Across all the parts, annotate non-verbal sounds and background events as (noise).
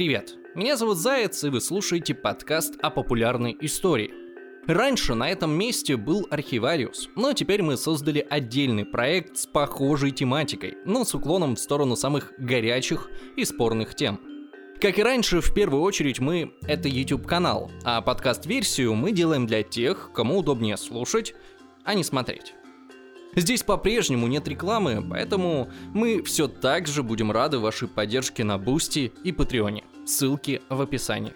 Привет, меня зовут Заяц, и вы слушаете подкаст о популярной истории. Раньше на этом месте был архивариус, но теперь мы создали отдельный проект с похожей тематикой, но с уклоном в сторону самых горячих и спорных тем. Как и раньше, в первую очередь мы — это YouTube-канал, а подкаст-версию мы делаем для тех, кому удобнее слушать, а не смотреть. Здесь по-прежнему нет рекламы, поэтому мы все так же будем рады вашей поддержке на Бусти и Патреоне. Ссылки в описании.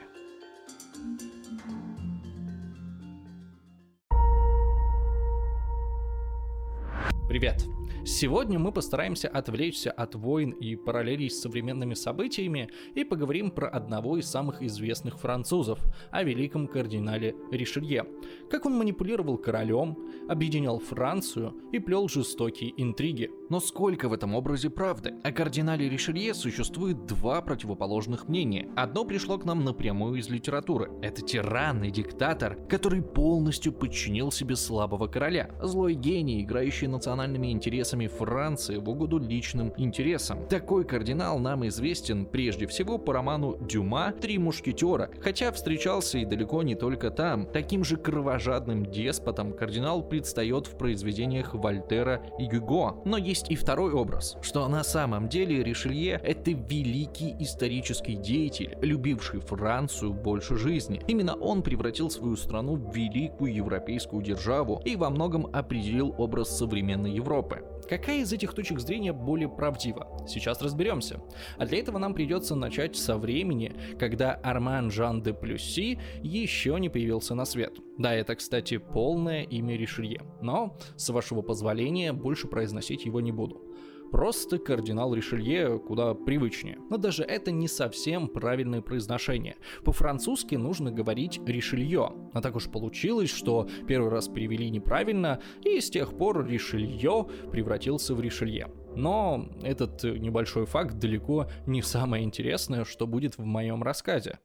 Привет! Сегодня мы постараемся отвлечься от войн и параллелей с современными событиями и поговорим про одного из самых известных французов, о великом кардинале Ришелье. Как он манипулировал королем, объединял Францию и плел жестокие интриги. Но сколько в этом образе правды? О кардинале Ришелье существует два противоположных мнения. Одно пришло к нам напрямую из литературы. Это тиран и диктатор, который полностью подчинил себе слабого короля. Злой гений, играющий национальными интересами интересами Франции в угоду личным интересам. Такой кардинал нам известен прежде всего по роману Дюма «Три мушкетера», хотя встречался и далеко не только там. Таким же кровожадным деспотом кардинал предстает в произведениях Вольтера и Гюго. Но есть и второй образ, что на самом деле Ришелье — это великий исторический деятель, любивший Францию больше жизни. Именно он превратил свою страну в великую европейскую державу и во многом определил образ современной Европы. Какая из этих точек зрения более правдива? Сейчас разберемся. А для этого нам придется начать со времени, когда Арман Жан де Плюсси еще не появился на свет. Да, это, кстати, полное имя Ришелье, но, с вашего позволения, больше произносить его не буду. Просто кардинал Ришелье куда привычнее. Но даже это не совсем правильное произношение. По-французски нужно говорить Ришелье. А так уж получилось, что первый раз перевели неправильно, и с тех пор Ришелье превратился в Ришелье. Но этот небольшой факт далеко не самое интересное, что будет в моем рассказе.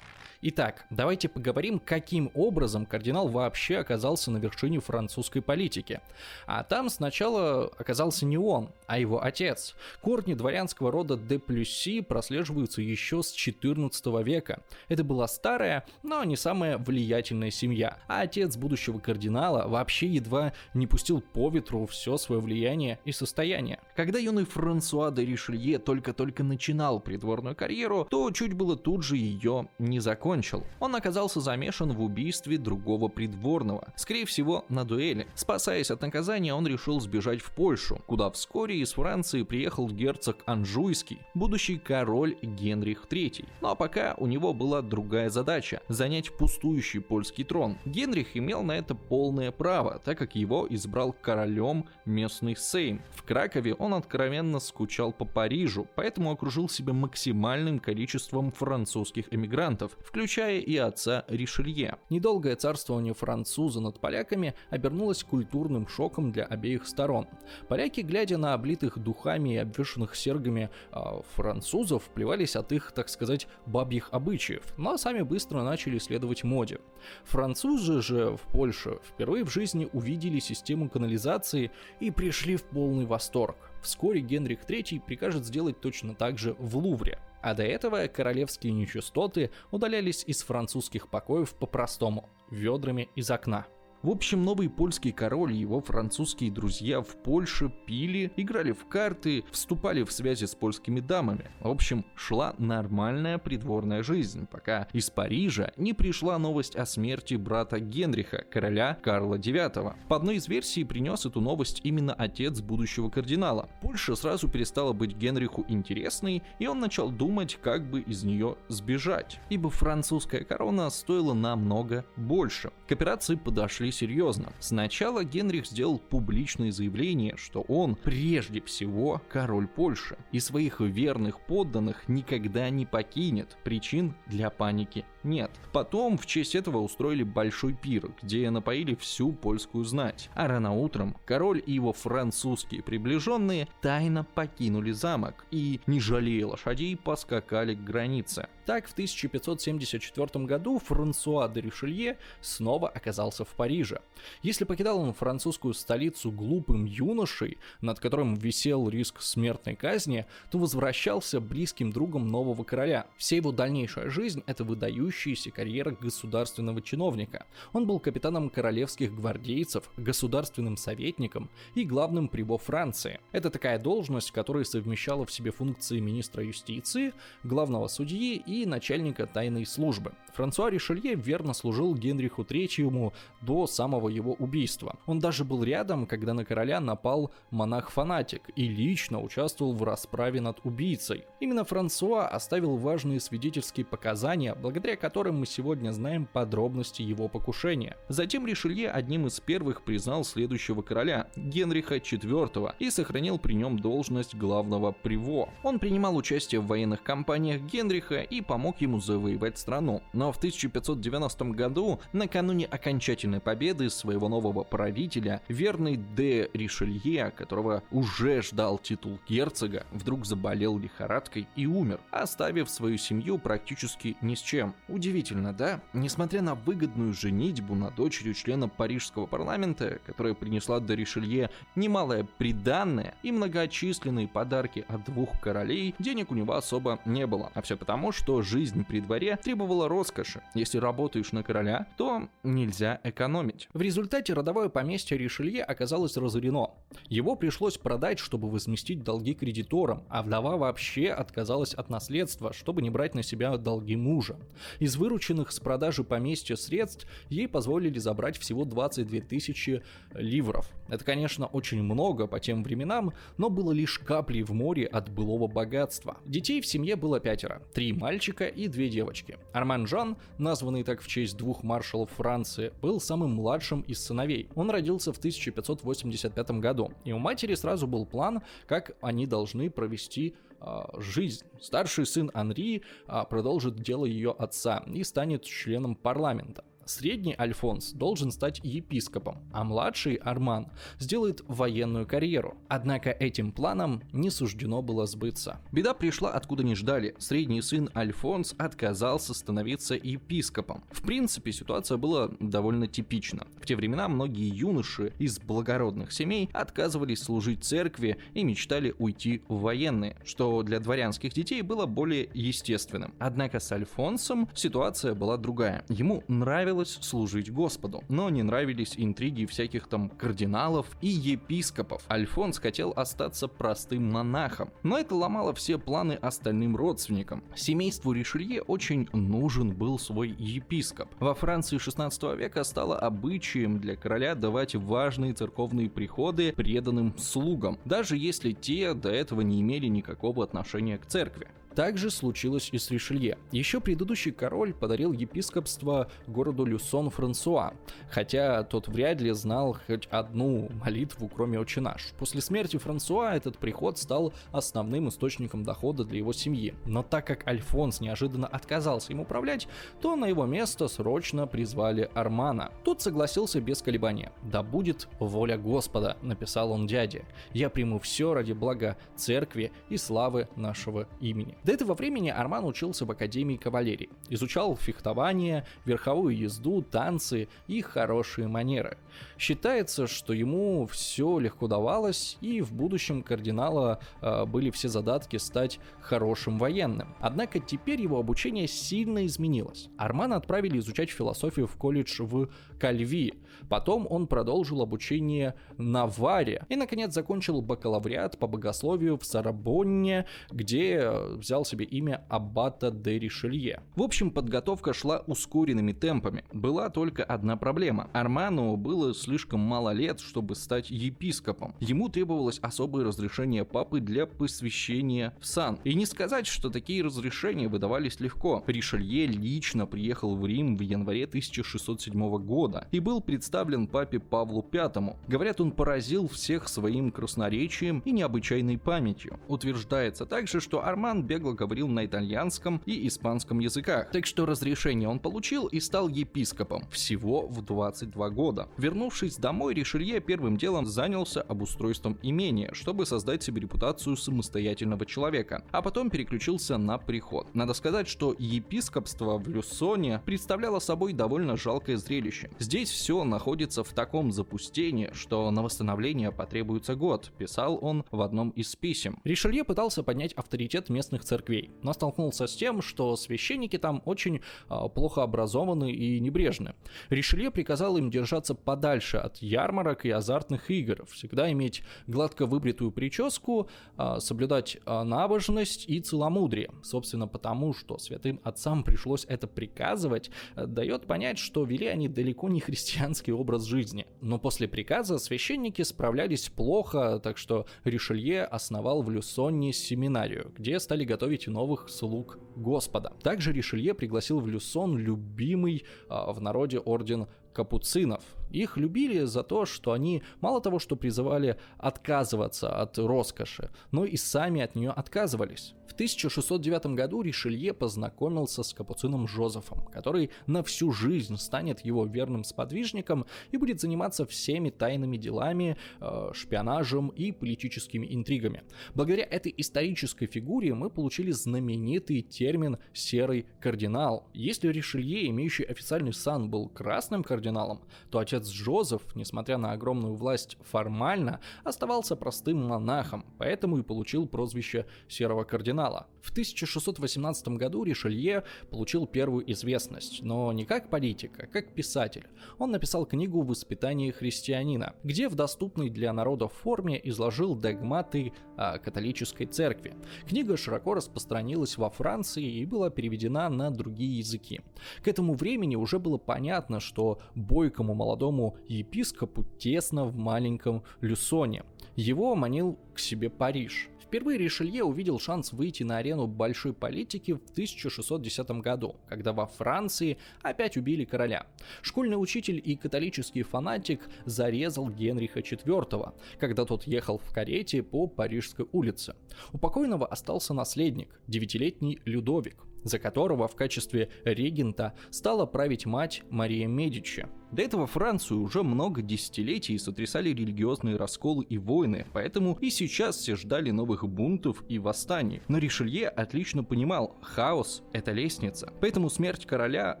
Итак, давайте поговорим, каким образом кардинал вообще оказался на вершине французской политики. А там сначала оказался не он, а его отец. Корни дворянского рода де Плюсси прослеживаются еще с 14 века. Это была старая, но не самая влиятельная семья. А отец будущего кардинала вообще едва не пустил по ветру все свое влияние и состояние. Когда юный Франсуа де Ришелье только-только начинал придворную карьеру, то чуть было тут же ее не закончил закончил. Он оказался замешан в убийстве другого придворного, скорее всего на дуэли. Спасаясь от наказания, он решил сбежать в Польшу, куда вскоре из Франции приехал герцог Анжуйский, будущий король Генрих III. Ну а пока у него была другая задача – занять пустующий польский трон. Генрих имел на это полное право, так как его избрал королем местный Сейм. В Кракове он откровенно скучал по Парижу, поэтому окружил себя максимальным количеством французских эмигрантов, включая включая и отца Ришелье. Недолгое царствование француза над поляками обернулось культурным шоком для обеих сторон. Поляки, глядя на облитых духами и обвешанных сергами э, французов, плевались от их, так сказать, бабьих обычаев, но сами быстро начали следовать моде. Французы же в Польше впервые в жизни увидели систему канализации и пришли в полный восторг. Вскоре Генрих III прикажет сделать точно так же в Лувре. А до этого королевские нечистоты удалялись из французских покоев по-простому, ведрами из окна. В общем, новый польский король и его французские друзья в Польше пили, играли в карты, вступали в связи с польскими дамами. В общем, шла нормальная придворная жизнь, пока из Парижа не пришла новость о смерти брата Генриха, короля Карла IX. По одной из версий принес эту новость именно отец будущего кардинала. Польша сразу перестала быть Генриху интересной, и он начал думать, как бы из нее сбежать. Ибо французская корона стоила намного больше. К операции подошли серьезно. Сначала Генрих сделал публичное заявление, что он прежде всего король Польши и своих верных подданных никогда не покинет. Причин для паники нет. Потом в честь этого устроили большой пир, где напоили всю польскую знать. А рано утром король и его французские приближенные тайно покинули замок и, не жалея лошадей, поскакали к границе. Так, в 1574 году Франсуа де Ришелье снова оказался в Париже Парижа. Если покидал он французскую столицу глупым юношей, над которым висел риск смертной казни, то возвращался близким другом нового короля. Вся его дальнейшая жизнь – это выдающаяся карьера государственного чиновника. Он был капитаном королевских гвардейцев, государственным советником и главным прибо Франции. Это такая должность, которая совмещала в себе функции министра юстиции, главного судьи и начальника тайной службы. Франсуа Ришелье верно служил Генриху Третьему до самого его убийства. Он даже был рядом, когда на короля напал монах-фанатик и лично участвовал в расправе над убийцей. Именно Франсуа оставил важные свидетельские показания, благодаря которым мы сегодня знаем подробности его покушения. Затем Ришелье одним из первых признал следующего короля, Генриха IV, и сохранил при нем должность главного приво. Он принимал участие в военных кампаниях Генриха и помог ему завоевать страну. Но в 1590 году, накануне окончательной победы своего нового правителя, верный де Ришелье, которого уже ждал титул герцога, вдруг заболел лихорадкой и умер, оставив свою семью практически ни с чем. Удивительно, да? Несмотря на выгодную женитьбу на дочери члена парижского парламента, которая принесла де Ришелье немалое приданное и многочисленные подарки от двух королей, денег у него особо не было. А все потому, что жизнь при дворе требовала роскоши. Если работаешь на короля, то нельзя экономить. В результате родовое поместье Ришелье оказалось разорено. Его пришлось продать, чтобы возместить долги кредиторам, а вдова вообще отказалась от наследства, чтобы не брать на себя долги мужа. Из вырученных с продажи поместья средств ей позволили забрать всего 22 тысячи ливров. Это, конечно, очень много по тем временам, но было лишь каплей в море от былого богатства. Детей в семье было пятеро. Три мальчика и две девочки. Арман Жан названный так в честь двух маршалов Франции, был самым младшим из сыновей. Он родился в 1585 году, и у матери сразу был план, как они должны провести э, жизнь. Старший сын Анри э, продолжит дело ее отца и станет членом парламента. Средний Альфонс должен стать епископом, а младший Арман сделает военную карьеру. Однако этим планам не суждено было сбыться. Беда пришла откуда не ждали. Средний сын Альфонс отказался становиться епископом. В принципе, ситуация была довольно типична. В те времена многие юноши из благородных семей отказывались служить церкви и мечтали уйти в военные, что для дворянских детей было более естественным. Однако с Альфонсом ситуация была другая. Ему нравилось нравилось служить Господу, но не нравились интриги всяких там кардиналов и епископов. Альфонс хотел остаться простым монахом, но это ломало все планы остальным родственникам. Семейству Ришелье очень нужен был свой епископ. Во Франции 16 века стало обычаем для короля давать важные церковные приходы преданным слугам, даже если те до этого не имели никакого отношения к церкви. Также случилось и с Ришелье. Еще предыдущий король подарил епископство городу Люсон Франсуа, хотя тот вряд ли знал хоть одну молитву, кроме «Отче наш». После смерти Франсуа этот приход стал основным источником дохода для его семьи. Но так как Альфонс неожиданно отказался им управлять, то на его место срочно призвали Армана. Тот согласился без колебания. «Да будет воля Господа», — написал он дяде. «Я приму все ради блага церкви и славы нашего имени». До этого времени Арман учился в Академии кавалерии, изучал фехтование, верховую езду, танцы и хорошие манеры. Считается, что ему все легко давалось, и в будущем кардинала э, были все задатки стать хорошим военным. Однако теперь его обучение сильно изменилось. Армана отправили изучать философию в колледж в Кальви. Потом он продолжил обучение на Варе и, наконец, закончил бакалавриат по богословию в Сарабонне, где взял себе имя Аббата де Ришелье. В общем, подготовка шла ускоренными темпами. Была только одна проблема. Арману было слишком мало лет, чтобы стать епископом. Ему требовалось особое разрешение папы для посвящения в сан. И не сказать, что такие разрешения выдавались легко. Ришелье лично приехал в Рим в январе 1607 года и был представлен папе Павлу V. Говорят, он поразил всех своим красноречием и необычайной памятью. Утверждается также, что Арман бегло говорил на итальянском и испанском языках, так что разрешение он получил и стал епископом всего в 22 года. Вернувшись домой, Ришелье первым делом занялся обустройством имения, чтобы создать себе репутацию самостоятельного человека, а потом переключился на приход. Надо сказать, что епископство в Люсоне представляло собой довольно жалкое зрелище. Здесь все находится в таком запустении, что на восстановление потребуется год, писал он в одном из писем. Ришелье пытался поднять авторитет местных церквей, но столкнулся с тем, что священники там очень э, плохо образованы и небрежны. Ришелье приказал им держаться подальше от ярмарок и азартных игр, всегда иметь гладко выбритую прическу, э, соблюдать э, набожность и целомудрие. Собственно, потому что святым отцам пришлось это приказывать, э, дает понять, что вели они далеко не христианский образ жизни. Но после приказа священники справлялись плохо, так что Ришелье основал в Люсонне семинарию, где стали готовить новых слуг Господа. Также Ришелье пригласил в Люсон любимый а, в народе орден капуцинов. Их любили за то, что они мало того, что призывали отказываться от роскоши, но и сами от нее отказывались. В 1609 году Ришелье познакомился с капуцином Жозефом, который на всю жизнь станет его верным сподвижником и будет заниматься всеми тайными делами, э, шпионажем и политическими интригами. Благодаря этой исторической фигуре мы получили знаменитый термин «серый кардинал». Если Ришелье, имеющий официальный сан, был красным кардиналом, то отец Джозеф, несмотря на огромную власть формально, оставался простым монахом, поэтому и получил прозвище Серого Кардинала. В 1618 году Ришелье получил первую известность, но не как политик, а как писатель. Он написал книгу «Воспитание христианина», где в доступной для народа форме изложил догматы о католической церкви. Книга широко распространилась во Франции и была переведена на другие языки. К этому времени уже было понятно, что бойкому молодому епископу тесно в маленьком Люсоне. Его манил к себе Париж. Впервые Ришелье увидел шанс выйти на арену большой политики в 1610 году, когда во Франции опять убили короля. Школьный учитель и католический фанатик зарезал Генриха IV, когда тот ехал в карете по Парижской улице. У покойного остался наследник, девятилетний Людовик, за которого в качестве регента стала править мать Мария Медичи. До этого Францию уже много десятилетий сотрясали религиозные расколы и войны, поэтому и сейчас все ждали новых бунтов и восстаний. Но Ришелье отлично понимал, хаос — это лестница. Поэтому смерть короля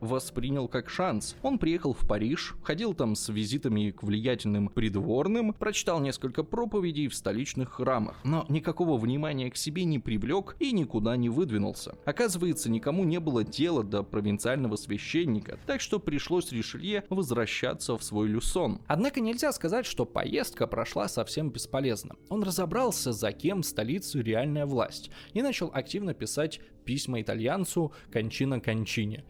воспринял как шанс. Он приехал в Париж, ходил там с визитами к влиятельным придворным, прочитал несколько проповедей в столичных храмах, но никакого внимания к себе не привлек и никуда не выдвинулся. Оказывается, никому не было дела до провинциального священника, так что пришлось Ришелье возвращаться возвращаться в свой люсон. Однако нельзя сказать, что поездка прошла совсем бесполезно. Он разобрался, за кем столицу реальная власть, и начал активно писать письма итальянцу Кончина Кончине.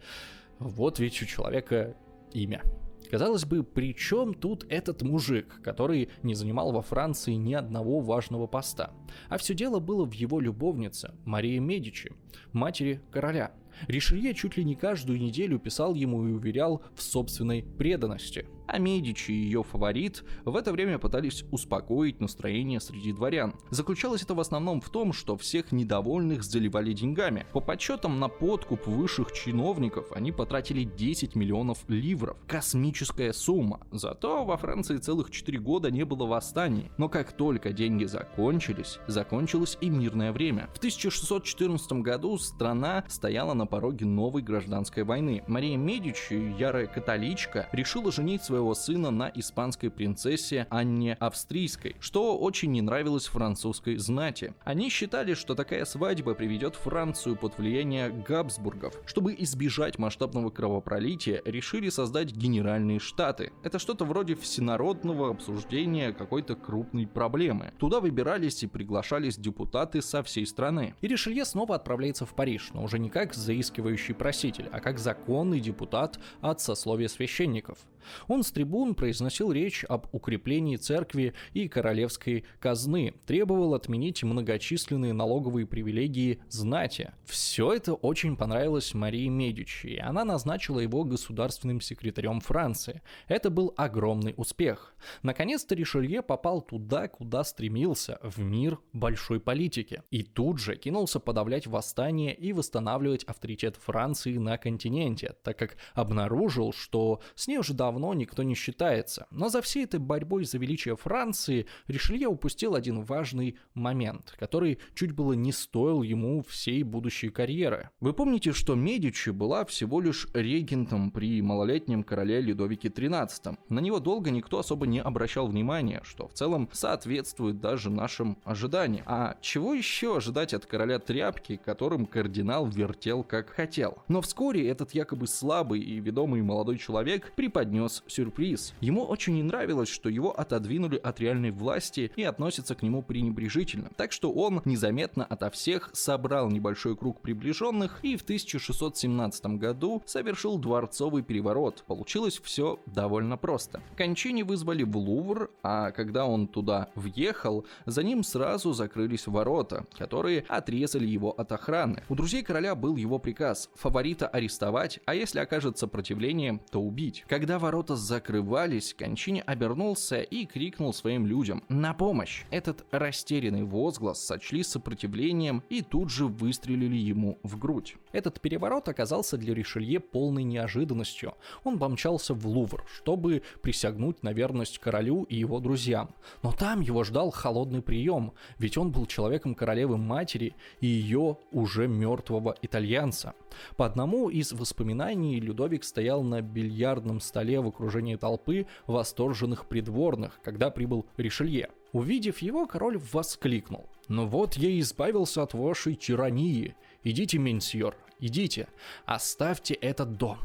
Вот ведь у человека имя. Казалось бы, при чем тут этот мужик, который не занимал во Франции ни одного важного поста? А все дело было в его любовнице, Марии Медичи, матери короля. Ришелье чуть ли не каждую неделю писал ему и уверял в собственной преданности – а Медичи и ее фаворит в это время пытались успокоить настроение среди дворян. Заключалось это в основном в том, что всех недовольных заливали деньгами. По подсчетам на подкуп высших чиновников они потратили 10 миллионов ливров. Космическая сумма. Зато во Франции целых 4 года не было восстаний. Но как только деньги закончились, закончилось и мирное время. В 1614 году страна стояла на пороге новой гражданской войны. Мария Медичи, ярая католичка, решила женить своего своего сына на испанской принцессе Анне Австрийской, что очень не нравилось французской знати. Они считали, что такая свадьба приведет Францию под влияние Габсбургов. Чтобы избежать масштабного кровопролития, решили создать генеральные штаты. Это что-то вроде всенародного обсуждения какой-то крупной проблемы. Туда выбирались и приглашались депутаты со всей страны. И Ришелье снова отправляется в Париж, но уже не как заискивающий проситель, а как законный депутат от сословия священников. Он с трибун произносил речь об укреплении церкви и королевской казны, требовал отменить многочисленные налоговые привилегии знати. Все это очень понравилось Марии Медичи, и она назначила его государственным секретарем Франции. Это был огромный успех. Наконец-то Ришелье попал туда, куда стремился, в мир большой политики. И тут же кинулся подавлять восстание и восстанавливать авторитет Франции на континенте, так как обнаружил, что с ней уже давно никто не считается. Но за всей этой борьбой за величие Франции Ришелье упустил один важный момент, который чуть было не стоил ему всей будущей карьеры. Вы помните, что Медичи была всего лишь регентом при малолетнем короле Людовике XIII. На него долго никто особо не обращал внимания, что в целом соответствует даже нашим ожиданиям. А чего еще ожидать от короля тряпки, которым кардинал вертел как хотел? Но вскоре этот якобы слабый и ведомый молодой человек преподнес сюрприз. Ему очень не нравилось, что его отодвинули от реальной власти и относятся к нему пренебрежительно. Так что он незаметно ото всех собрал небольшой круг приближенных и в 1617 году совершил дворцовый переворот. Получилось все довольно просто. Кончини вызвали в Лувр, а когда он туда въехал, за ним сразу закрылись ворота, которые отрезали его от охраны. У друзей короля был его приказ – фаворита арестовать, а если окажет сопротивление, то убить. Когда ворота закрывались, Кончини обернулся и крикнул своим людям «На помощь!». Этот растерянный возглас сочли сопротивлением и тут же выстрелили ему в грудь. Этот переворот оказался для Ришелье полной неожиданностью. Он помчался в Лувр, чтобы присягнуть на верность королю и его друзьям. Но там его ждал холодный прием, ведь он был человеком королевы матери и ее уже мертвого итальянца. По одному из воспоминаний Людовик стоял на бильярдном столе в окружении толпы восторженных придворных, когда прибыл Ришелье. Увидев его, король воскликнул. «Ну вот я избавился от вашей тирании. Идите, менсьор, идите, оставьте этот дом».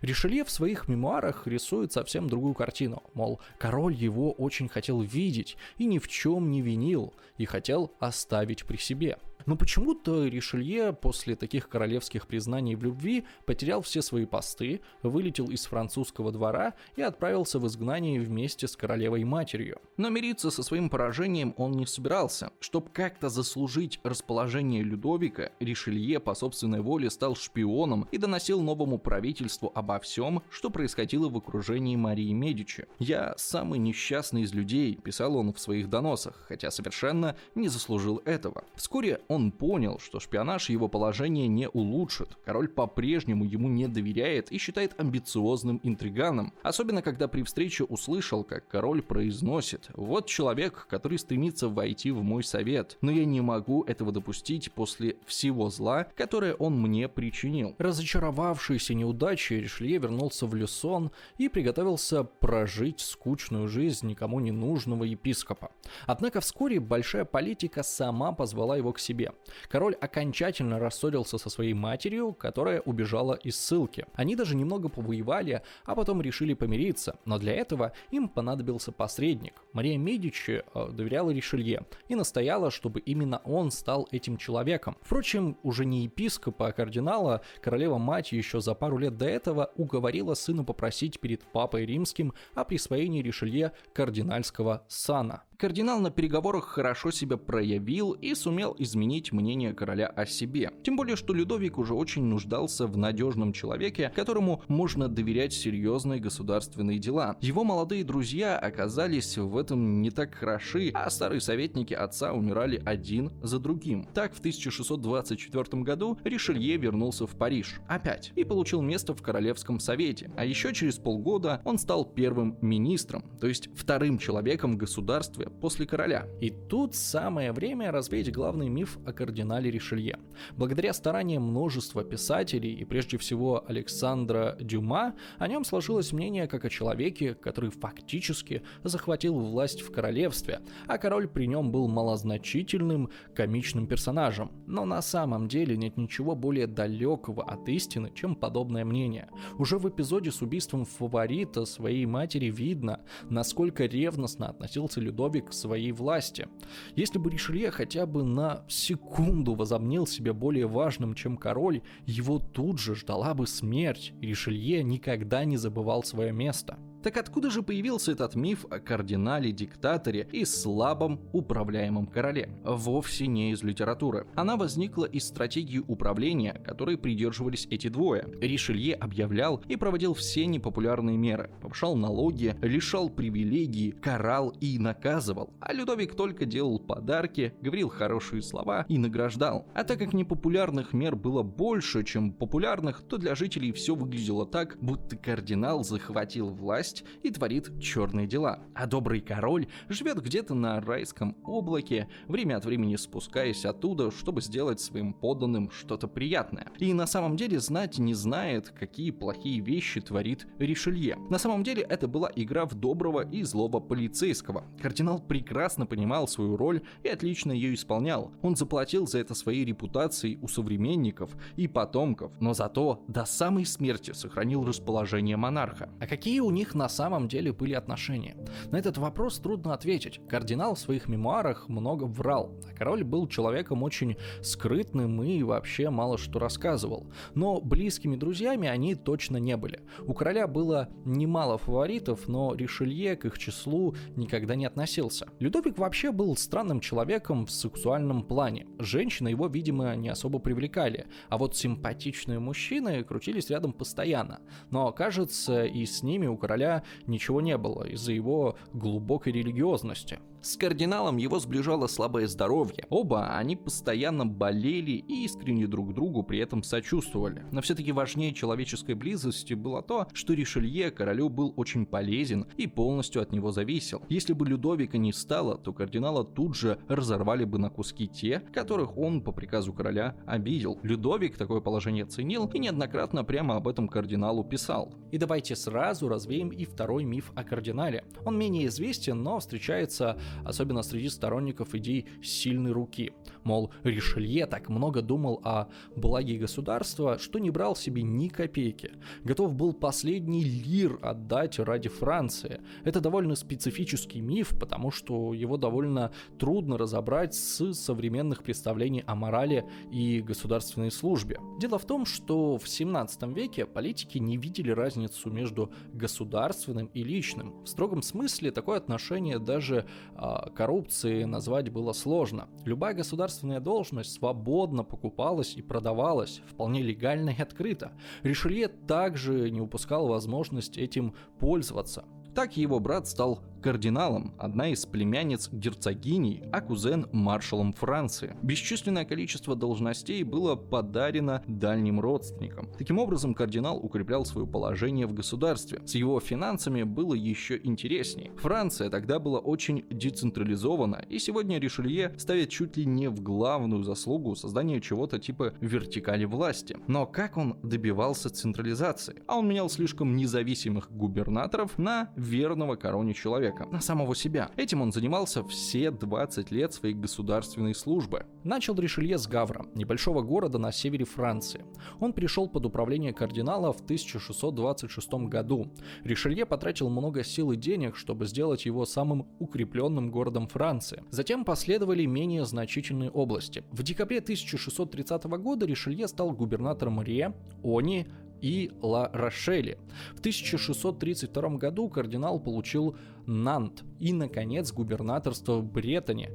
Ришелье в своих мемуарах рисует совсем другую картину. Мол, король его очень хотел видеть и ни в чем не винил, и хотел оставить при себе – но почему-то Ришелье после таких королевских признаний в любви потерял все свои посты, вылетел из французского двора и отправился в изгнание вместе с королевой-матерью. Но мириться со своим поражением он не собирался. Чтобы как-то заслужить расположение Людовика, Ришелье по собственной воле стал шпионом и доносил новому правительству обо всем, что происходило в окружении Марии Медичи. «Я самый несчастный из людей», — писал он в своих доносах, хотя совершенно не заслужил этого. Вскоре он понял, что шпионаж его положение не улучшит. Король по-прежнему ему не доверяет и считает амбициозным интриганом. Особенно, когда при встрече услышал, как король произносит «Вот человек, который стремится войти в мой совет, но я не могу этого допустить после всего зла, которое он мне причинил». Разочаровавшийся неудачей, Ришелье вернулся в Люсон и приготовился прожить скучную жизнь никому не нужного епископа. Однако вскоре большая политика сама позвала его к себе себе. Король окончательно рассорился со своей матерью, которая убежала из ссылки. Они даже немного повоевали, а потом решили помириться, но для этого им понадобился посредник. Мария Медичи э, доверяла Ришелье и настояла, чтобы именно он стал этим человеком. Впрочем, уже не епископа, а кардинала, королева-мать еще за пару лет до этого уговорила сына попросить перед папой римским о присвоении Ришелье кардинальского сана. Кардинал на переговорах хорошо себя проявил и сумел изменить мнение короля о себе. Тем более, что Людовик уже очень нуждался в надежном человеке, которому можно доверять серьезные государственные дела. Его молодые друзья оказались в этом не так хороши, а старые советники отца умирали один за другим. Так, в 1624 году Ришелье вернулся в Париж. Опять. И получил место в Королевском совете. А еще через полгода он стал первым министром, то есть вторым человеком в государстве после короля. И тут самое время развеять главный миф о кардинале Ришелье. Благодаря стараниям множества писателей и прежде всего Александра Дюма, о нем сложилось мнение как о человеке, который фактически захватил власть в королевстве, а король при нем был малозначительным комичным персонажем. Но на самом деле нет ничего более далекого от истины, чем подобное мнение. Уже в эпизоде с убийством фаворита своей матери видно, насколько ревностно относился Людовик к своей власти. Если бы Ришелье хотя бы на секунду возомнил себя более важным, чем король, его тут же ждала бы смерть, и Ришелье никогда не забывал свое место. Так откуда же появился этот миф о кардинале-диктаторе и слабом управляемом короле? Вовсе не из литературы. Она возникла из стратегии управления, которой придерживались эти двое. Ришелье объявлял и проводил все непопулярные меры, повышал налоги, лишал привилегий, карал и наказывал. А Людовик только делал подарки, говорил хорошие слова и награждал. А так как непопулярных мер было больше, чем популярных, то для жителей все выглядело так, будто кардинал захватил власть власть и творит черные дела. А добрый король живет где-то на райском облаке, время от времени спускаясь оттуда, чтобы сделать своим подданным что-то приятное. И на самом деле знать не знает, какие плохие вещи творит Ришелье. На самом деле это была игра в доброго и злого полицейского. Кардинал прекрасно понимал свою роль и отлично ее исполнял. Он заплатил за это своей репутацией у современников и потомков, но зато до самой смерти сохранил расположение монарха. А какие у них на самом деле были отношения? На этот вопрос трудно ответить. Кардинал в своих мемуарах много врал, а король был человеком очень скрытным и вообще мало что рассказывал. Но близкими друзьями они точно не были. У короля было немало фаворитов, но Ришелье к их числу никогда не относился. Людовик вообще был странным человеком в сексуальном плане. Женщины его, видимо, не особо привлекали, а вот симпатичные мужчины крутились рядом постоянно. Но, кажется, и с ними у короля ничего не было из-за его глубокой религиозности. С кардиналом его сближало слабое здоровье. Оба они постоянно болели и искренне друг другу при этом сочувствовали. Но все-таки важнее человеческой близости было то, что Ришелье королю был очень полезен и полностью от него зависел. Если бы Людовика не стало, то кардинала тут же разорвали бы на куски те, которых он по приказу короля обидел. Людовик такое положение ценил и неоднократно прямо об этом кардиналу писал. И давайте сразу развеем и второй миф о кардинале. Он менее известен, но встречается особенно среди сторонников идей сильной руки. Мол, Ришелье так много думал о благе государства, что не брал себе ни копейки. Готов был последний лир отдать ради Франции. Это довольно специфический миф, потому что его довольно трудно разобрать с современных представлений о морали и государственной службе. Дело в том, что в 17 веке политики не видели разницу между государственным и личным. В строгом смысле такое отношение даже коррупции назвать было сложно. Любая государственная должность свободно покупалась и продавалась, вполне легально и открыто. Ришелье также не упускал возможность этим пользоваться. Так его брат стал кардиналом, одна из племянниц герцогиней, а кузен маршалом Франции. Бесчисленное количество должностей было подарено дальним родственникам. Таким образом, кардинал укреплял свое положение в государстве. С его финансами было еще интереснее. Франция тогда была очень децентрализована, и сегодня Ришелье ставит чуть ли не в главную заслугу создания чего-то типа вертикали власти. Но как он добивался централизации? А он менял слишком независимых губернаторов на верного короне человека человека, на самого себя. Этим он занимался все 20 лет своей государственной службы. Начал Ришелье с Гавра, небольшого города на севере Франции. Он пришел под управление кардинала в 1626 году. Ришелье потратил много сил и денег, чтобы сделать его самым укрепленным городом Франции. Затем последовали менее значительные области. В декабре 1630 года Ришелье стал губернатором Ре, Они, и Ла-Рошеле. В 1632 году кардинал получил Нант и, наконец, губернаторство в Бретане.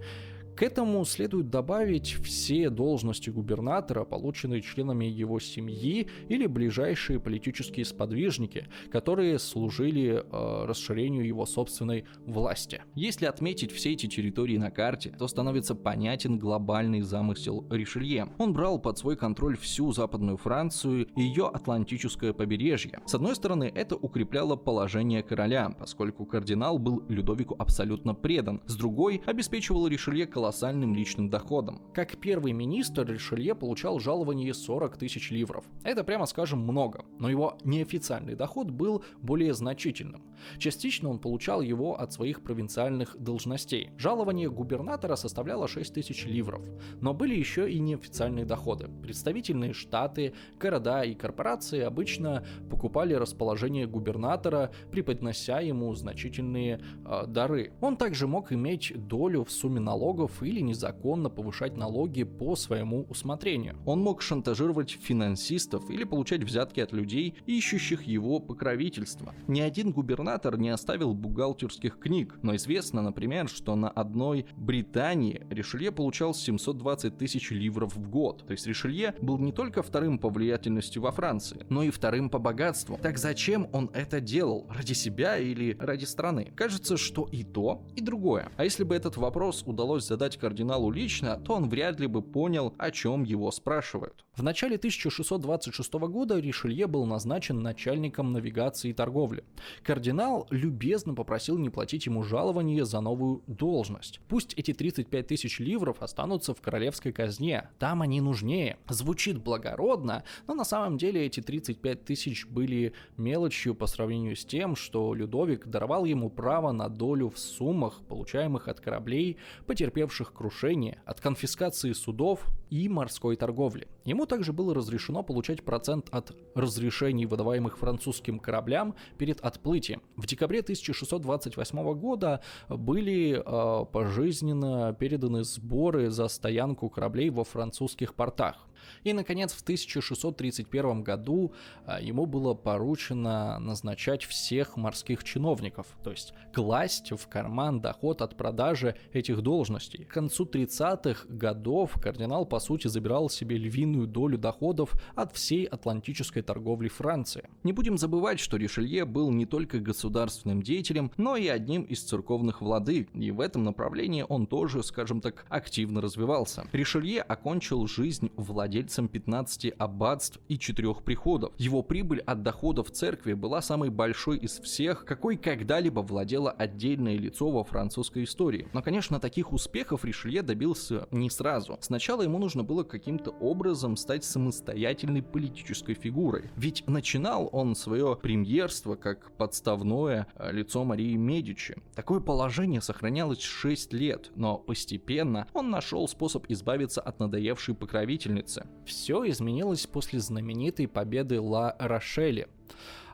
К этому следует добавить все должности губернатора, полученные членами его семьи или ближайшие политические сподвижники, которые служили э, расширению его собственной власти. Если отметить все эти территории на карте, то становится понятен глобальный замысел Ришелье. Он брал под свой контроль всю Западную Францию и ее Атлантическое побережье. С одной стороны, это укрепляло положение короля, поскольку кардинал был Людовику абсолютно предан. С другой, обеспечивал Ришелье колоссальный колоссальным личным доходом. Как первый министр Ришелье получал жалование 40 тысяч ливров. Это, прямо скажем, много, но его неофициальный доход был более значительным. Частично он получал его от своих провинциальных должностей. Жалование губернатора составляло 6 тысяч ливров, но были еще и неофициальные доходы. Представительные штаты, города и корпорации обычно покупали расположение губернатора, преподнося ему значительные э, дары. Он также мог иметь долю в сумме налогов или незаконно повышать налоги по своему усмотрению. Он мог шантажировать финансистов или получать взятки от людей, ищущих его покровительства. Ни один губернатор не оставил бухгалтерских книг, но известно, например, что на одной Британии Ришелье получал 720 тысяч ливров в год. То есть Ришелье был не только вторым по влиятельности во Франции, но и вторым по богатству. Так зачем он это делал? Ради себя или ради страны? Кажется, что и то, и другое. А если бы этот вопрос удалось задать кардиналу лично, то он вряд ли бы понял, о чем его спрашивают. В начале 1626 года Ришелье был назначен начальником навигации и торговли. Кардинал любезно попросил не платить ему жалование за новую должность. Пусть эти 35 тысяч ливров останутся в королевской казне, там они нужнее. Звучит благородно, но на самом деле эти 35 тысяч были мелочью по сравнению с тем, что Людовик даровал ему право на долю в суммах, получаемых от кораблей, потерпевших крушение, от конфискации судов и морской торговли. Ему также было разрешено получать процент от разрешений, выдаваемых французским кораблям перед отплытием. В декабре 1628 года были э, пожизненно переданы сборы за стоянку кораблей во французских портах. И, наконец, в 1631 году а, ему было поручено назначать всех морских чиновников, то есть класть в карман доход от продажи этих должностей. К концу 30-х годов кардинал, по сути, забирал себе львиную долю доходов от всей атлантической торговли Франции. Не будем забывать, что Ришелье был не только государственным деятелем, но и одним из церковных владык, и в этом направлении он тоже, скажем так, активно развивался. Ришелье окончил жизнь владельца владельцем 15 аббатств и 4 приходов. Его прибыль от доходов церкви была самой большой из всех, какой когда-либо владело отдельное лицо во французской истории. Но, конечно, таких успехов Ришелье добился не сразу. Сначала ему нужно было каким-то образом стать самостоятельной политической фигурой. Ведь начинал он свое премьерство как подставное э, лицо Марии Медичи. Такое положение сохранялось 6 лет, но постепенно он нашел способ избавиться от надоевшей покровительницы. Все изменилось после знаменитой победы Ла Рошели.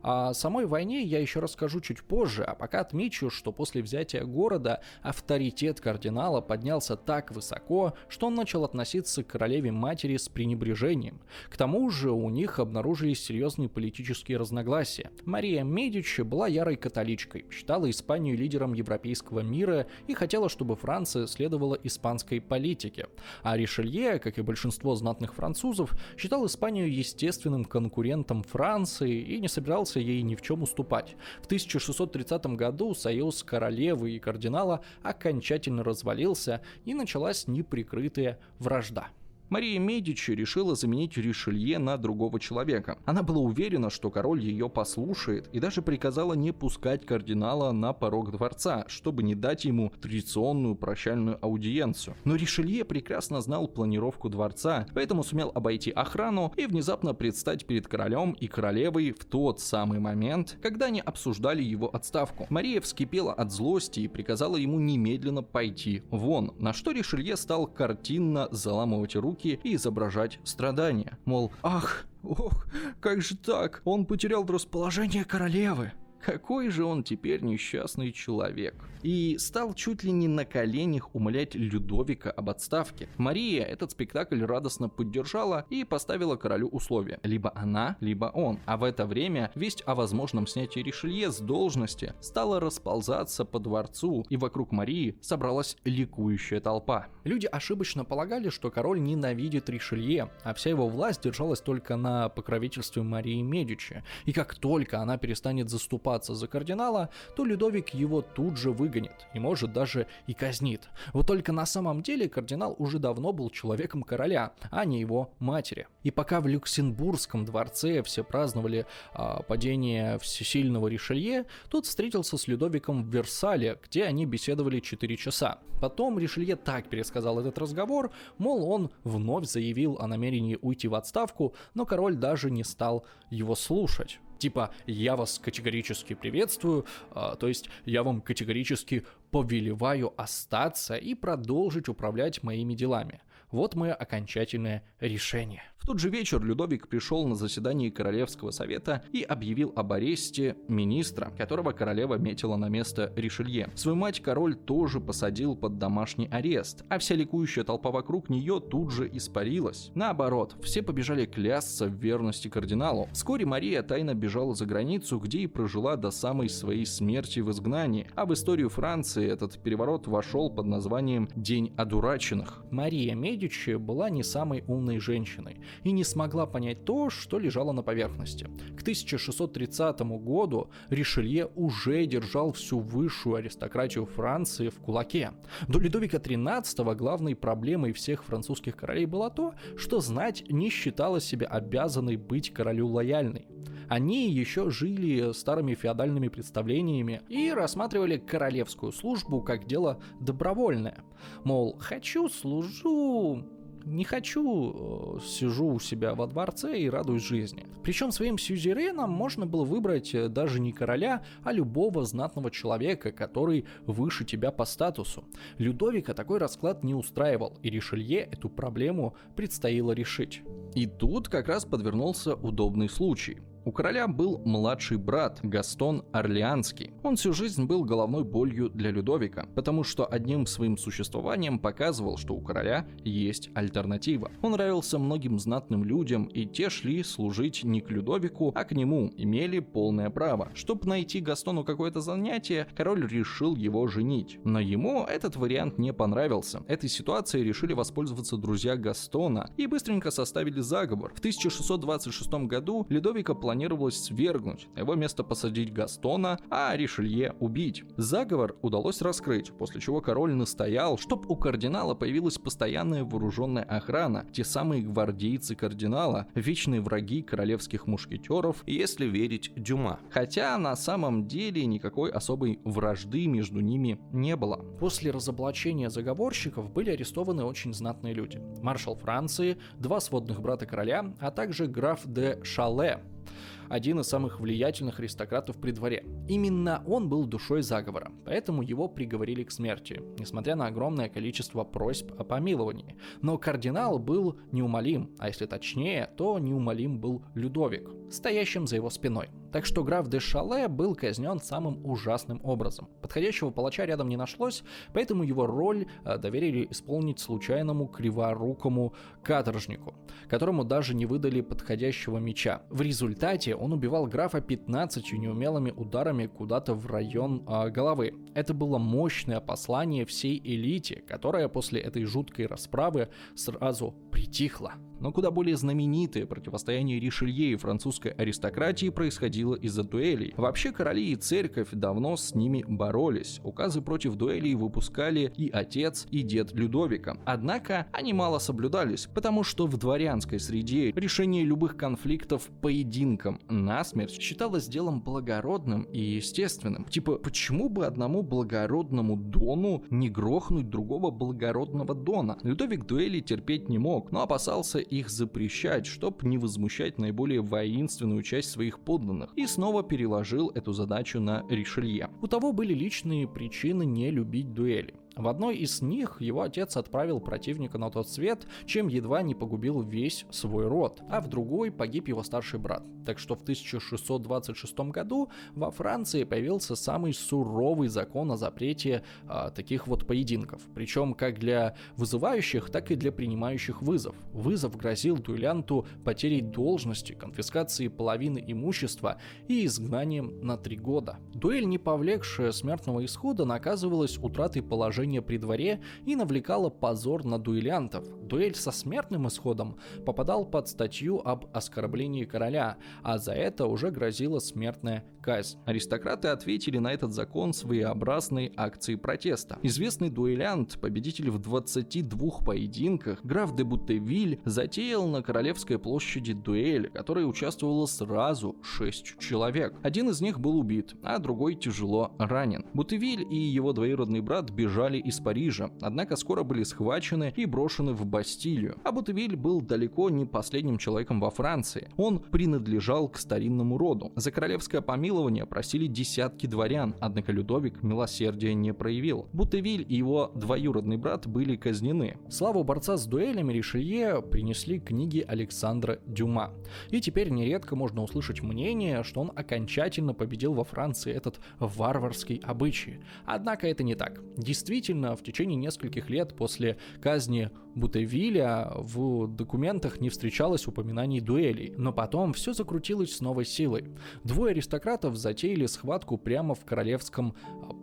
О самой войне я еще расскажу чуть позже, а пока отмечу, что после взятия города авторитет кардинала поднялся так высоко, что он начал относиться к королеве-матери с пренебрежением. К тому же у них обнаружились серьезные политические разногласия. Мария Медичи была ярой католичкой, считала Испанию лидером европейского мира и хотела, чтобы Франция следовала испанской политике. А Ришелье, как и большинство знатных французов, считал Испанию естественным конкурентом Франции и не собирался собирался ей ни в чем уступать. В 1630 году союз королевы и кардинала окончательно развалился и началась неприкрытая вражда. Мария Медичи решила заменить Ришелье на другого человека. Она была уверена, что король ее послушает и даже приказала не пускать кардинала на порог дворца, чтобы не дать ему традиционную прощальную аудиенцию. Но Ришелье прекрасно знал планировку дворца, поэтому сумел обойти охрану и внезапно предстать перед королем и королевой в тот самый момент, когда они обсуждали его отставку. Мария вскипела от злости и приказала ему немедленно пойти вон, на что Ришелье стал картинно заламывать руки руки и изображать страдания. Мол, ах, ох, как же так? Он потерял расположение королевы. Какой же он теперь несчастный человек и стал чуть ли не на коленях умолять Людовика об отставке. Мария этот спектакль радостно поддержала и поставила королю условия. Либо она, либо он. А в это время весть о возможном снятии Ришелье с должности стала расползаться по дворцу, и вокруг Марии собралась ликующая толпа. Люди ошибочно полагали, что король ненавидит Ришелье, а вся его власть держалась только на покровительстве Марии Медичи. И как только она перестанет заступаться за кардинала, то Людовик его тут же выгонит и может даже и казнит. Вот только на самом деле кардинал уже давно был человеком короля, а не его матери. И пока в Люксембургском дворце все праздновали а, падение всесильного Ришелье, тот встретился с Людовиком в Версале, где они беседовали 4 часа. Потом Ришелье так пересказал этот разговор, мол, он вновь заявил о намерении уйти в отставку, но король даже не стал его слушать типа «я вас категорически приветствую», а, то есть «я вам категорически повелеваю остаться и продолжить управлять моими делами». Вот мое окончательное решение. В тот же вечер Людовик пришел на заседание Королевского совета и объявил об аресте министра, которого королева метила на место Ришелье. Свою мать король тоже посадил под домашний арест, а вся ликующая толпа вокруг нее тут же испарилась. Наоборот, все побежали клясться в верности кардиналу. Вскоре Мария тайно бежала за границу, где и прожила до самой своей смерти в изгнании, а в историю Франции этот переворот вошел под названием «День одураченных». Мария Медичи была не самой умной женщиной и не смогла понять то, что лежало на поверхности. К 1630 году Ришелье уже держал всю высшую аристократию Франции в кулаке. До Людовика XIII главной проблемой всех французских королей было то, что знать не считала себя обязанной быть королю лояльной. Они еще жили старыми феодальными представлениями и рассматривали королевскую службу как дело добровольное. Мол, хочу, служу, не хочу, э, сижу у себя во дворце и радуюсь жизни. Причем своим сюзереном можно было выбрать э, даже не короля, а любого знатного человека, который выше тебя по статусу. Людовика такой расклад не устраивал, и Ришелье эту проблему предстояло решить. И тут как раз подвернулся удобный случай – у короля был младший брат Гастон Орлеанский. Он всю жизнь был головной болью для Людовика, потому что одним своим существованием показывал, что у короля есть альтернатива. Он нравился многим знатным людям, и те шли служить не к Людовику, а к нему, имели полное право. Чтобы найти Гастону какое-то занятие, король решил его женить. Но ему этот вариант не понравился. Этой ситуацией решили воспользоваться друзья Гастона и быстренько составили заговор. В 1626 году Людовика планировал планировалось свергнуть, на его место посадить Гастона, а Ришелье убить. Заговор удалось раскрыть, после чего король настоял, чтобы у кардинала появилась постоянная вооруженная охрана, те самые гвардейцы кардинала, вечные враги королевских мушкетеров, если верить Дюма. Хотя на самом деле никакой особой вражды между ними не было. После разоблачения заговорщиков были арестованы очень знатные люди. Маршал Франции, два сводных брата короля, а также граф де Шале, один из самых влиятельных аристократов при дворе. Именно он был душой заговора, поэтому его приговорили к смерти, несмотря на огромное количество просьб о помиловании. Но кардинал был неумолим, а если точнее, то неумолим был Людовик, стоящим за его спиной. Так что граф де Шале был казнен самым ужасным образом. Подходящего палача рядом не нашлось, поэтому его роль э, доверили исполнить случайному криворукому каторжнику, которому даже не выдали подходящего меча. В результате он убивал графа 15 неумелыми ударами куда-то в район э, головы. Это было мощное послание всей элите, которая после этой жуткой расправы сразу притихла. Но куда более знаменитое противостояние Ришелье и французской аристократии происходило из-за дуэлей. Вообще короли и церковь давно с ними боролись. Указы против дуэлей выпускали и отец, и дед Людовика. Однако они мало соблюдались, потому что в дворянской среде решение любых конфликтов поединком насмерть считалось делом благородным и естественным. Типа, почему бы одному благородному Дону не грохнуть другого благородного Дона? Людовик дуэли терпеть не мог, но опасался их запрещать, чтобы не возмущать наиболее воинственную часть своих подданных, и снова переложил эту задачу на Ришелье. У того были личные причины не любить дуэли. В одной из них его отец отправил противника на тот свет, чем едва не погубил весь свой род, а в другой погиб его старший брат. Так что в 1626 году во Франции появился самый суровый закон о запрете а, таких вот поединков, причем как для вызывающих, так и для принимающих вызов. Вызов грозил дуэлянту потерей должности, конфискацией половины имущества и изгнанием на три года. Дуэль, не повлекшая смертного исхода, наказывалась утратой положения положение при дворе и навлекала позор на дуэлянтов. Дуэль со смертным исходом попадал под статью об оскорблении короля, а за это уже грозила смертная казнь. Аристократы ответили на этот закон своеобразной акцией протеста. Известный дуэлянт, победитель в 22 поединках, граф де Бутевиль, затеял на Королевской площади дуэль, в которой участвовало сразу 6 человек. Один из них был убит, а другой тяжело ранен. Бутевиль и его двоюродный брат бежали бежали из Парижа, однако скоро были схвачены и брошены в Бастилию. А Бутевиль был далеко не последним человеком во Франции. Он принадлежал к старинному роду. За королевское помилование просили десятки дворян, однако Людовик милосердия не проявил. Бутевиль и его двоюродный брат были казнены. Славу борца с дуэлями Ришелье принесли книги Александра Дюма. И теперь нередко можно услышать мнение, что он окончательно победил во Франции этот варварский обычай. Однако это не так. Действительно, в течение нескольких лет после казни Бутевиля в документах не встречалось упоминаний дуэлей, но потом все закрутилось с новой силой. Двое аристократов затеяли схватку прямо в королевском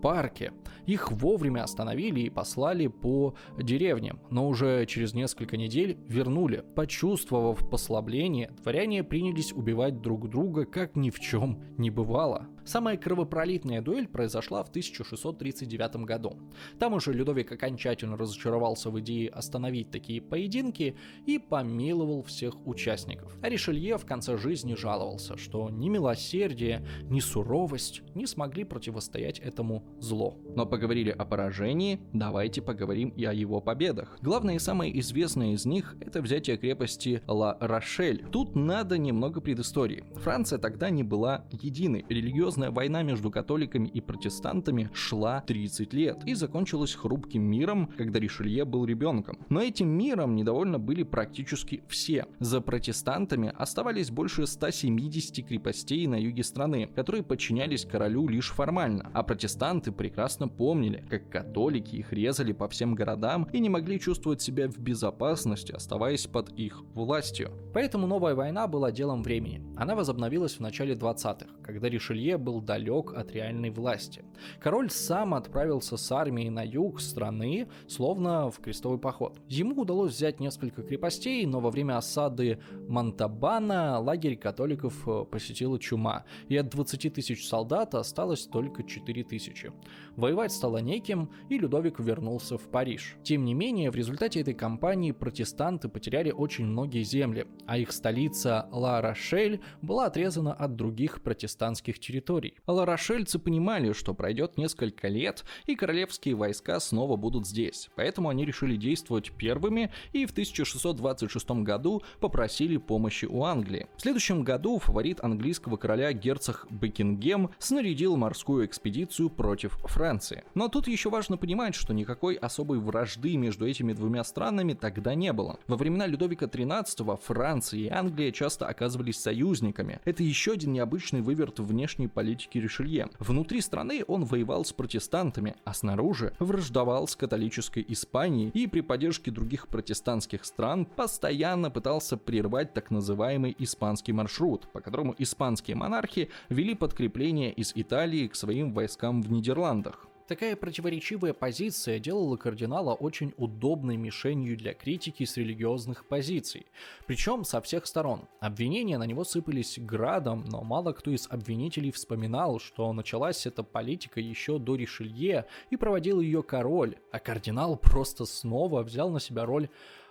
парке. Их вовремя остановили и послали по деревням, но уже через несколько недель вернули. Почувствовав послабление, дворяне принялись убивать друг друга, как ни в чем не бывало. Самая кровопролитная дуэль произошла в 1639 году. Там уже Людовик окончательно разочаровался в идее остановить такие поединки и помиловал всех участников. А Ришелье в конце жизни жаловался, что ни милосердие, ни суровость не смогли противостоять этому зло. Но поговорили о поражении, давайте поговорим и о его победах. Главное и самое известное из них – это взятие крепости Ла-Рошель. Тут надо немного предыстории. Франция тогда не была единой. Религиозная война между католиками и протестантами шла 30 лет и закончилась хрупким миром, когда Ришелье был ребенком. Но этим миром недовольны были практически все. За протестантами оставались больше 170 крепостей на юге страны, которые подчинялись королю лишь формально, а протестанты прекрасно помнили, как католики их резали по всем городам и не могли чувствовать себя в безопасности, оставаясь под их властью. Поэтому новая война была делом времени. Она возобновилась в начале 20-х, когда Ришелье был далек от реальной власти. Король сам отправился с армией на юг страны, словно в крестовый поход. Ему удалось взять несколько крепостей, но во время осады Монтабана лагерь католиков э, посетила чума, и от 20 тысяч солдат осталось только 4 тысячи. Воевать стало неким, и Людовик вернулся в Париж. Тем не менее, в результате этой кампании протестанты потеряли очень многие земли, а их столица Ла-Рошель была отрезана от других протестантских территорий. Ла-Рошельцы понимали, что пройдет несколько лет, и королевские войска снова будут здесь, поэтому они решили действовать первыми и в 1626 году попросили помощи у Англии. В следующем году фаворит английского короля герцог Бекингем снарядил морскую экспедицию против Франции. Но тут еще важно понимать, что никакой особой вражды между этими двумя странами тогда не было. Во времена Людовика XIII Франция и Англия часто оказывались союзниками. Это еще один необычный выверт внешней политики Ришелье. Внутри страны он воевал с протестантами, а снаружи враждовал с католической Испанией и при поддержке других протестантских стран постоянно пытался прервать так называемый испанский маршрут, по которому испанские монархи вели подкрепление из Италии к своим войскам в Нидерландах. Такая противоречивая позиция делала кардинала очень удобной мишенью для критики с религиозных позиций. Причем со всех сторон. Обвинения на него сыпались градом, но мало кто из обвинителей вспоминал, что началась эта политика еще до Ришелье и проводил ее король, а кардинал просто снова взял на себя роль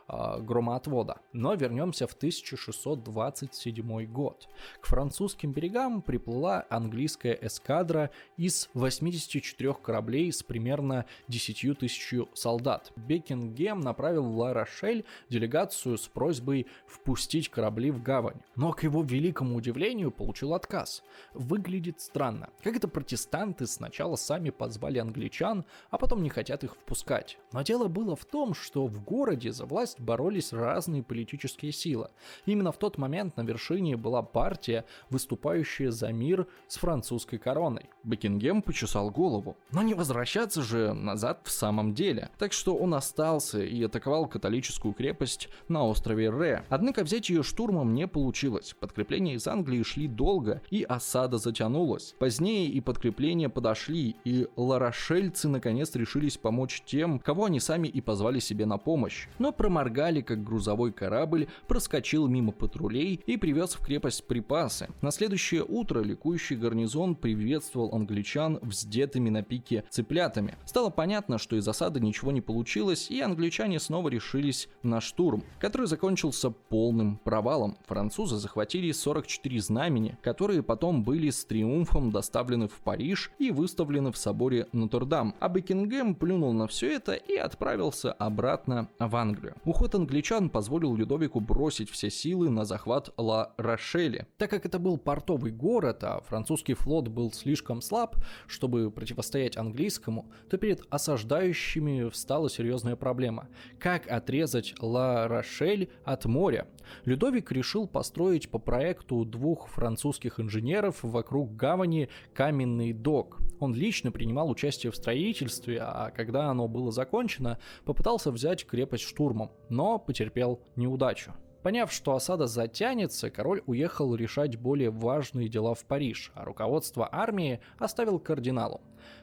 громоотвода. Но вернемся в 1627 год. К французским берегам приплыла английская эскадра из 84 кораблей с примерно 10 тысяч солдат. Бекингем направил в Ла-Рошель делегацию с просьбой впустить корабли в гавань. Но, к его великому удивлению, получил отказ. Выглядит странно. Как это протестанты сначала сами позвали англичан, а потом не хотят их впускать. Но дело было в том, что в городе за власть боролись разные политические силы. Именно в тот момент на вершине была партия, выступающая за мир с французской короной. Бекингем почесал голову. Но не возвращаться же назад в самом деле. Так что он остался и атаковал католическую крепость на острове Ре. Однако взять ее штурмом не получилось. Подкрепления из Англии шли долго, и осада затянулась. Позднее и подкрепления подошли, и ларошельцы наконец решились помочь тем, кого они сами и позвали себе на помощь. Но проморгали моргали, как грузовой корабль проскочил мимо патрулей и привез в крепость припасы. На следующее утро ликующий гарнизон приветствовал англичан вздетыми на пике цыплятами. Стало понятно, что из осады ничего не получилось, и англичане снова решились на штурм, который закончился полным провалом. Французы захватили 44 знамени, которые потом были с триумфом доставлены в Париж и выставлены в соборе Нотр-Дам. А Бекингем плюнул на все это и отправился обратно в Англию. Уход англичан позволил Людовику бросить все силы на захват Ла-Рошеля. Так как это был портовый город, а французский флот был слишком слаб, чтобы противостоять английскому, то перед осаждающими встала серьезная проблема. Как отрезать Ла-Рошель от моря? Людовик решил построить по проекту двух французских инженеров вокруг гавани каменный док. Он лично принимал участие в строительстве, а когда оно было закончено, попытался взять крепость штурмом, но потерпел неудачу. Поняв, что осада затянется, король уехал решать более важные дела в Париж, а руководство армии оставил кардиналу.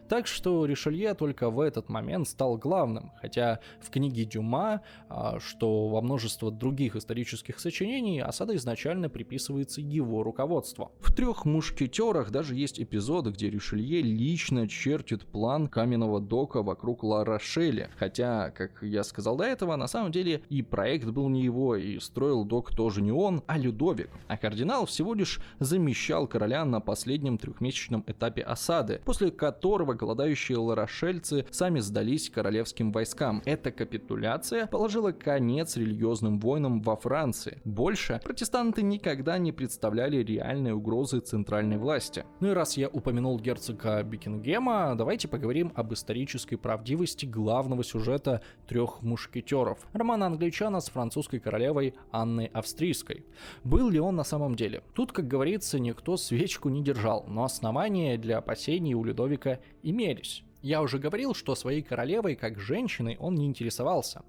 Так что Ришелье только в этот момент стал главным, хотя в книге Дюма, а, что во множество других исторических сочинений, осада изначально приписывается его руководству. В трех мушкетерах даже есть эпизод, где Ришелье лично чертит план каменного дока вокруг Ла-Рошеля, хотя, как я сказал до этого, на самом деле и проект был не его, и строил док тоже не он, а Людовик. А кардинал всего лишь замещал короля на последнем трехмесячном этапе осады, после которого голодающие ларошельцы сами сдались королевским войскам. Эта капитуляция положила конец религиозным войнам во Франции. Больше протестанты никогда не представляли реальной угрозы центральной власти. Ну и раз я упомянул герцога Бикингема, давайте поговорим об исторической правдивости главного сюжета трех мушкетеров. Романа англичана с французской королевой Анной Австрийской. Был ли он на самом деле? Тут, как говорится, никто свечку не держал, но основания для опасений у Людовика имелись. Я уже говорил, что своей королевой как женщиной он не интересовался.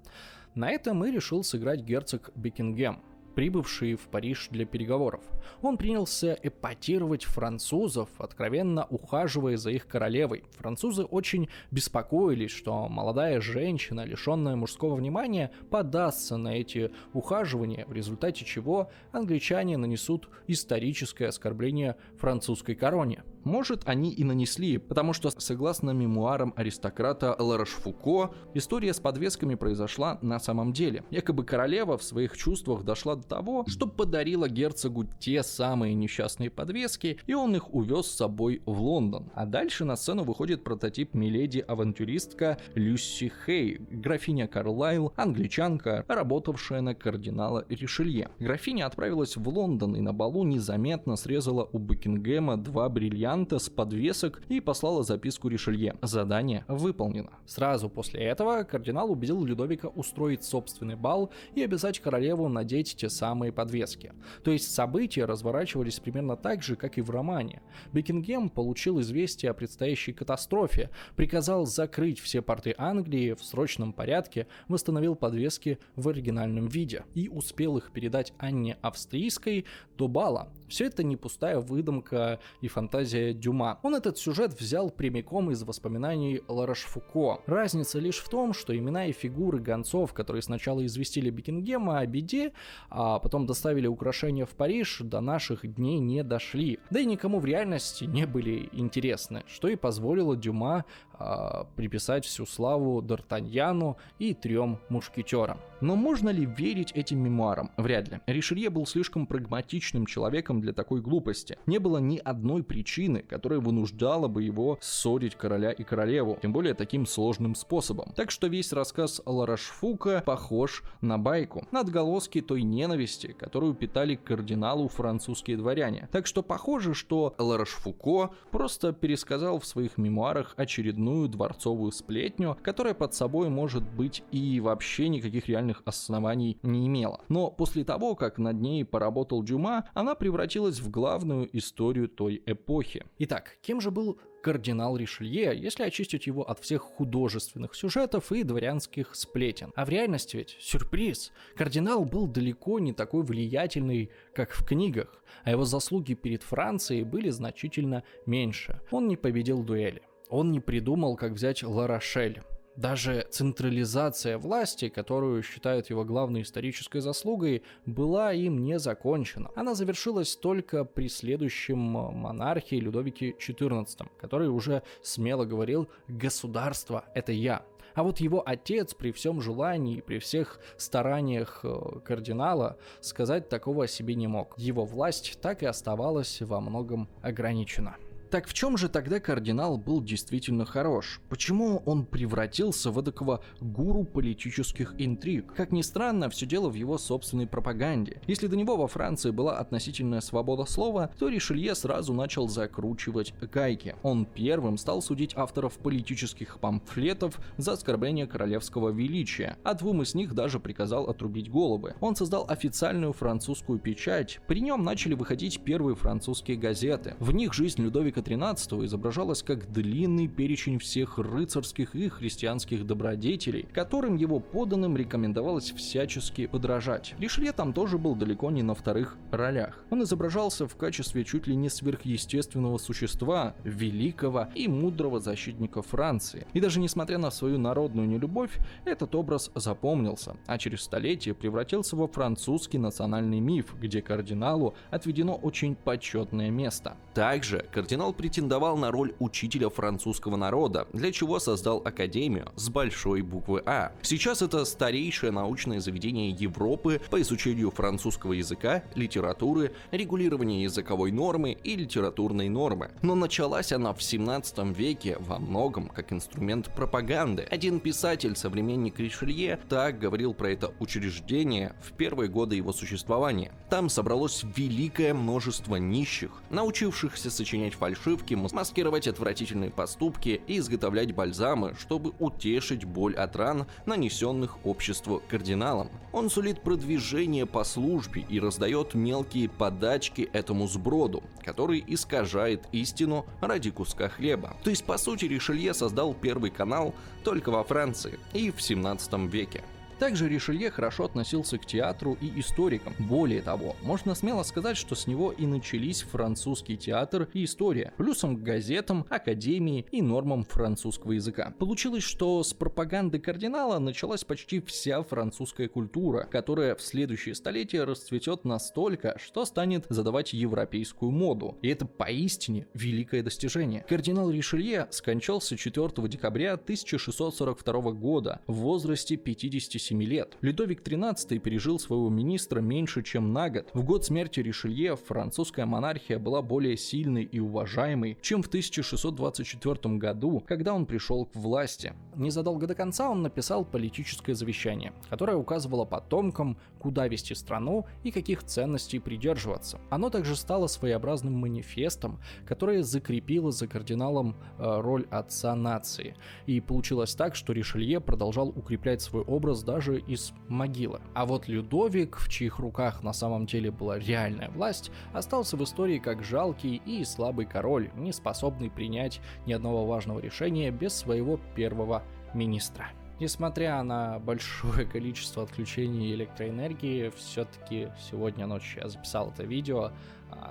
На этом и решил сыграть герцог Бекингем прибывший в Париж для переговоров. Он принялся эпатировать французов, откровенно ухаживая за их королевой. Французы очень беспокоились, что молодая женщина, лишенная мужского внимания, подастся на эти ухаживания, в результате чего англичане нанесут историческое оскорбление французской короне. Может, они и нанесли, потому что, согласно мемуарам аристократа Ларошфуко, история с подвесками произошла на самом деле. Якобы королева в своих чувствах дошла до того, что подарила герцогу те самые несчастные подвески, и он их увез с собой в Лондон. А дальше на сцену выходит прототип миледи-авантюристка Люси Хей, графиня Карлайл, англичанка, работавшая на кардинала Ришелье. Графиня отправилась в Лондон и на балу незаметно срезала у Букингема два бриллианта с подвесок и послала записку Ришелье. Задание выполнено. Сразу после этого кардинал убедил Людовика устроить собственный бал и обязать королеву надеть те самые подвески. То есть события разворачивались примерно так же, как и в романе. Бекингем получил известие о предстоящей катастрофе, приказал закрыть все порты Англии в срочном порядке, восстановил подвески в оригинальном виде и успел их передать Анне Австрийской до бала. Все это не пустая выдумка и фантазия Дюма. Он этот сюжет взял прямиком из воспоминаний Ларошфуко. Разница лишь в том, что имена и фигуры гонцов, которые сначала известили Бекингема о беде, а потом доставили украшения в Париж, до наших дней не дошли. Да и никому в реальности не были интересны, что и позволило Дюма а, приписать всю славу Д'Артаньяну и трем мушкетерам. Но можно ли верить этим мемуарам? Вряд ли. Ришелье был слишком прагматичным человеком для такой глупости. Не было ни одной причины, которая вынуждала бы его ссорить короля и королеву, тем более таким сложным способом. Так что весь рассказ Ларашфука похож на байку, на отголоски той ненависти, которую питали кардиналу французские дворяне. Так что похоже, что Ларашфуко просто пересказал в своих мемуарах очередную дворцовую сплетню, которая под собой может быть и вообще никаких реальных оснований не имела. Но после того, как над ней поработал Дюма, она превратилась в главную историю той эпохи. Итак, кем же был кардинал Ришелье, если очистить его от всех художественных сюжетов и дворянских сплетен. А в реальности ведь, сюрприз, кардинал был далеко не такой влиятельный, как в книгах, а его заслуги перед Францией были значительно меньше. Он не победил дуэли. Он не придумал, как взять Ларошель Даже централизация власти, которую считают его главной исторической заслугой, была им не закончена. Она завершилась только при следующем монархии Людовике XIV, который уже смело говорил «государство – это я». А вот его отец при всем желании, при всех стараниях э, кардинала сказать такого о себе не мог. Его власть так и оставалась во многом ограничена. Так в чем же тогда кардинал был действительно хорош? Почему он превратился в такого гуру политических интриг? Как ни странно, все дело в его собственной пропаганде. Если до него во Франции была относительная свобода слова, то Ришелье сразу начал закручивать гайки. Он первым стал судить авторов политических памфлетов за оскорбление королевского величия, а двум из них даже приказал отрубить головы. Он создал официальную французскую печать. При нем начали выходить первые французские газеты. В них жизнь Людовика Людовика XIII изображалось как длинный перечень всех рыцарских и христианских добродетелей, которым его поданным рекомендовалось всячески подражать. Ришелье там тоже был далеко не на вторых ролях. Он изображался в качестве чуть ли не сверхъестественного существа, великого и мудрого защитника Франции. И даже несмотря на свою народную нелюбовь, этот образ запомнился, а через столетие превратился во французский национальный миф, где кардиналу отведено очень почетное место. Также кардинал Генерал претендовал на роль учителя французского народа, для чего создал академию с большой буквы А. Сейчас это старейшее научное заведение Европы по изучению французского языка, литературы, регулирования языковой нормы и литературной нормы. Но началась она в 17 веке во многом как инструмент пропаганды. Один писатель, современник Ришелье, так говорил про это учреждение в первые годы его существования. Там собралось великое множество нищих, научившихся сочинять фальшивые фальшивки, маскировать отвратительные поступки и изготовлять бальзамы, чтобы утешить боль от ран, нанесенных обществу кардиналам. Он сулит продвижение по службе и раздает мелкие подачки этому сброду, который искажает истину ради куска хлеба. То есть, по сути, Ришелье создал первый канал только во Франции и в 17 веке. Также Ришелье хорошо относился к театру и историкам. Более того, можно смело сказать, что с него и начались французский театр и история, плюсом к газетам, академии и нормам французского языка. Получилось, что с пропаганды кардинала началась почти вся французская культура, которая в следующие столетия расцветет настолько, что станет задавать европейскую моду. И это поистине великое достижение. Кардинал Ришелье скончался 4 декабря 1642 года в возрасте 57 7 лет. Людовик XIII пережил своего министра меньше, чем на год. В год смерти Ришелье французская монархия была более сильной и уважаемой, чем в 1624 году, когда он пришел к власти. Незадолго до конца он написал политическое завещание, которое указывало потомкам, куда вести страну и каких ценностей придерживаться. Оно также стало своеобразным манифестом, которое закрепило за кардиналом э, роль отца нации. И получилось так, что Ришелье продолжал укреплять свой образ даже даже из могилы. А вот Людовик, в чьих руках на самом деле была реальная власть, остался в истории как жалкий и слабый король, не способный принять ни одного важного решения без своего первого министра. Несмотря на большое (laughs) количество отключений электроэнергии, все-таки сегодня ночью я записал это видео,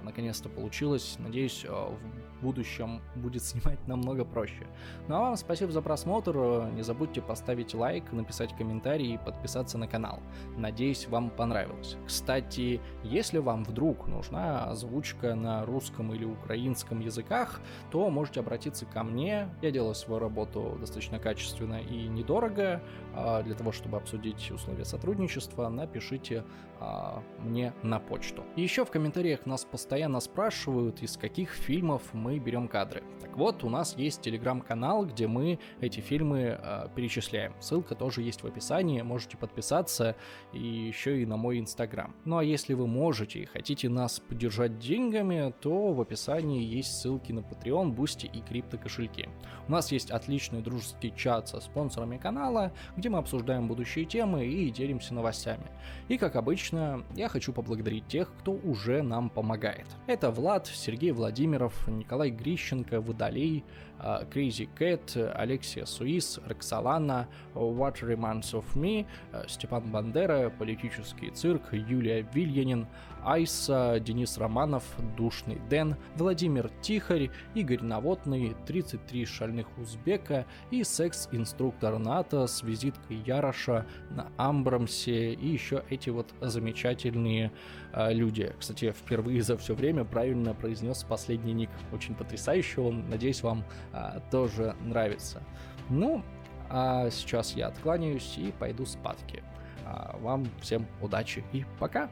наконец-то получилось. Надеюсь, э, в будущем будет снимать намного проще. Ну а вам спасибо за просмотр. Не забудьте поставить лайк, написать комментарий и подписаться на канал. Надеюсь, вам понравилось. Кстати, если вам вдруг нужна озвучка на русском или украинском языках, то можете обратиться ко мне. Я делаю свою работу достаточно качественно и недорого. А, для того, чтобы обсудить условия сотрудничества, напишите а, мне на почту. еще в комментариях нас постоянно спрашивают, из каких фильмов мы берем кадры. Так вот, у нас есть телеграм-канал, где мы эти фильмы э, перечисляем. Ссылка тоже есть в описании, можете подписаться и еще и на мой инстаграм. Ну а если вы можете и хотите нас поддержать деньгами, то в описании есть ссылки на Patreon, Boosty и крипто кошельки. У нас есть отличный дружеский чат со спонсорами канала, где мы обсуждаем будущие темы и делимся новостями. И как обычно, я хочу поблагодарить тех, кто уже нам помогает. Это Влад, Сергей Владимиров, Николай Грищенко, Водолей, Crazy Cat, Алексия Суис, Роксолана, What Remains of Me, Степан Бандера, Политический цирк, Юлия Вильянин, Айса, Денис Романов, Душный Дэн, Владимир Тихарь, Игорь Наводный, 33 шальных узбека и секс-инструктор НАТО с визиткой Яроша на Амбрамсе и еще эти вот замечательные э, люди. Кстати, впервые за все время правильно произнес последний ник. Очень потрясающий он. Надеюсь, вам а, тоже нравится. Ну, а сейчас я откланяюсь и пойду спадки. А, вам всем удачи и пока!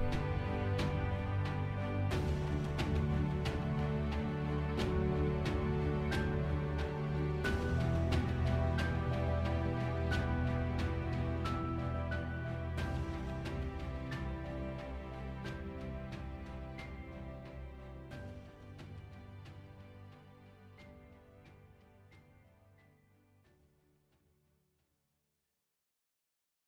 thank you